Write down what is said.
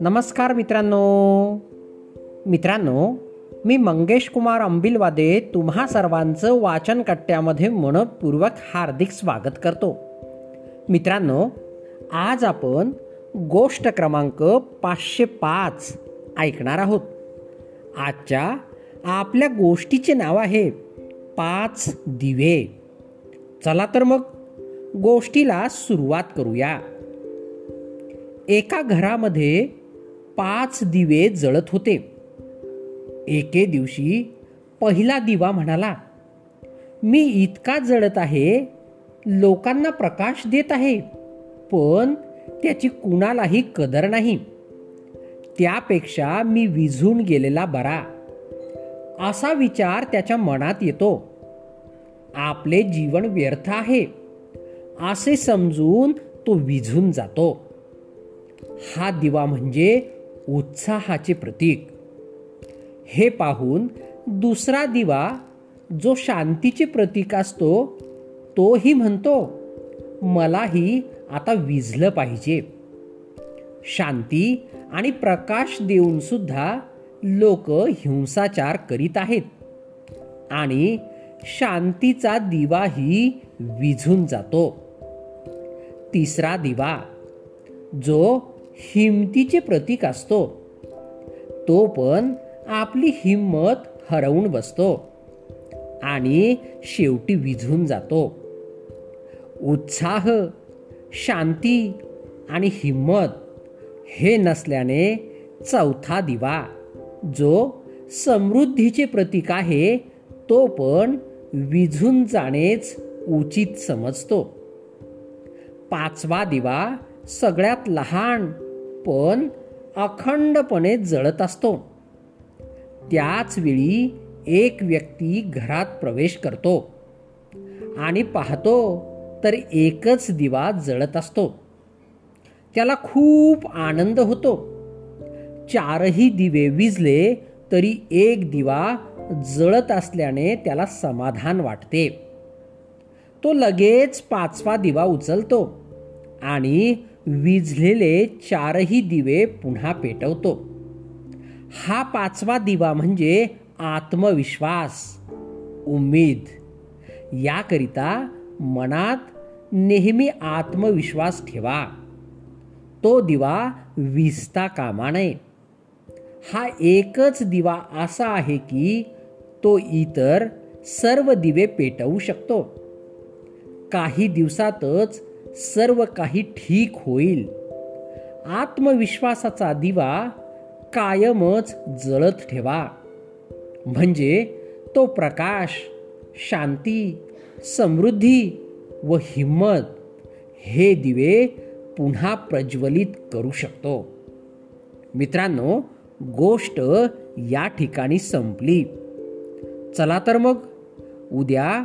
नमस्कार मित्रांनो. मित्रांनो मी मंगेश कुमार अंबिलवादे तुम्हा सर्वांचं वाचन कट्ट्यामध्ये मनपूर्वक हार्दिक स्वागत करतो. मित्रांनो आज आपण गोष्ट क्रमांक पाचशे पाच ऐकणार आहोत. आजच्या आपल्या गोष्टीचे नाव आहे पाच दिवे. चला तर मग गोष्टीला सुरुवात करूया. एका घरामध्ये पाच दिवे जळत होते. एके दिवशी पहिला दिवा म्हणाला मी इतका जळत आहे लोकांना प्रकाश देत आहे पण त्याची कुणालाही कदर नाही. त्यापेक्षा मी विझून गेलेला बरा. असा विचार त्याच्या मनात येतो. आपले जीवन व्यर्थ आहे. असे समजून तो विझून जातो. हा दिवा म्हणजे उत्साहाचे प्रतीक. हे पाहून दुसरा दिवा जो शांतीचे प्रतीक असतो तोही म्हणतो मलाही आता विझलं पाहिजे. शांती आणि प्रकाश देऊन सुद्धा लोक हिंसाचार करीत आहेत. आणि शांतीचा दिवाही विझून जातो. तिसरा दिवा जो हिमतीचे प्रतीक असतो तो पण आपली हिंमत हरवून बसतो आणि शेवटी विझून जातो. उत्साह शांती आणि हिंमत हे नसल्याने चौथा दिवा जो समृद्धीचे प्रतीक आहे तो पण विझून जाणेच उचित समजतो. पाचवा दिवा सगळ्यात लहान पण अखंडपणे जळत असतो. त्याच वेळी एक व्यक्ती घरात प्रवेश करतो आणि पाहतो तर एकच दिवा जळत असतो. त्याला खूप आनंद होतो. चारही दिवे विजले तरी एक दिवा जळत असल्याने त्याला समाधान वाटते. तो लगेच पाचवा दिवा उचलतो आणि विझलेले चारही दिवे पुन्हा पेटवतो. हा पाचवा दिवा म्हणजे आत्मविश्वास उम्मीद याकरिता मनात नेहमी आत्मविश्वास ठेवा. तो दिवा विजता कामा नये. हा एकच दिवा असा आहे की तो इतर सर्व दिवे पेटवू शकतो. काही दिवसातच सर्व काही ठीक होईल. आत्मविश्वासाचा दिवा कायमच जळत ठेवा. म्हणजे तो प्रकाश शांती समृद्धी व हिंमत हे दिवे पुन्हा प्रज्वलित करू शकतो. मित्रांनो गोष्ट या ठिकाणी संपली. चला तर मग उद्या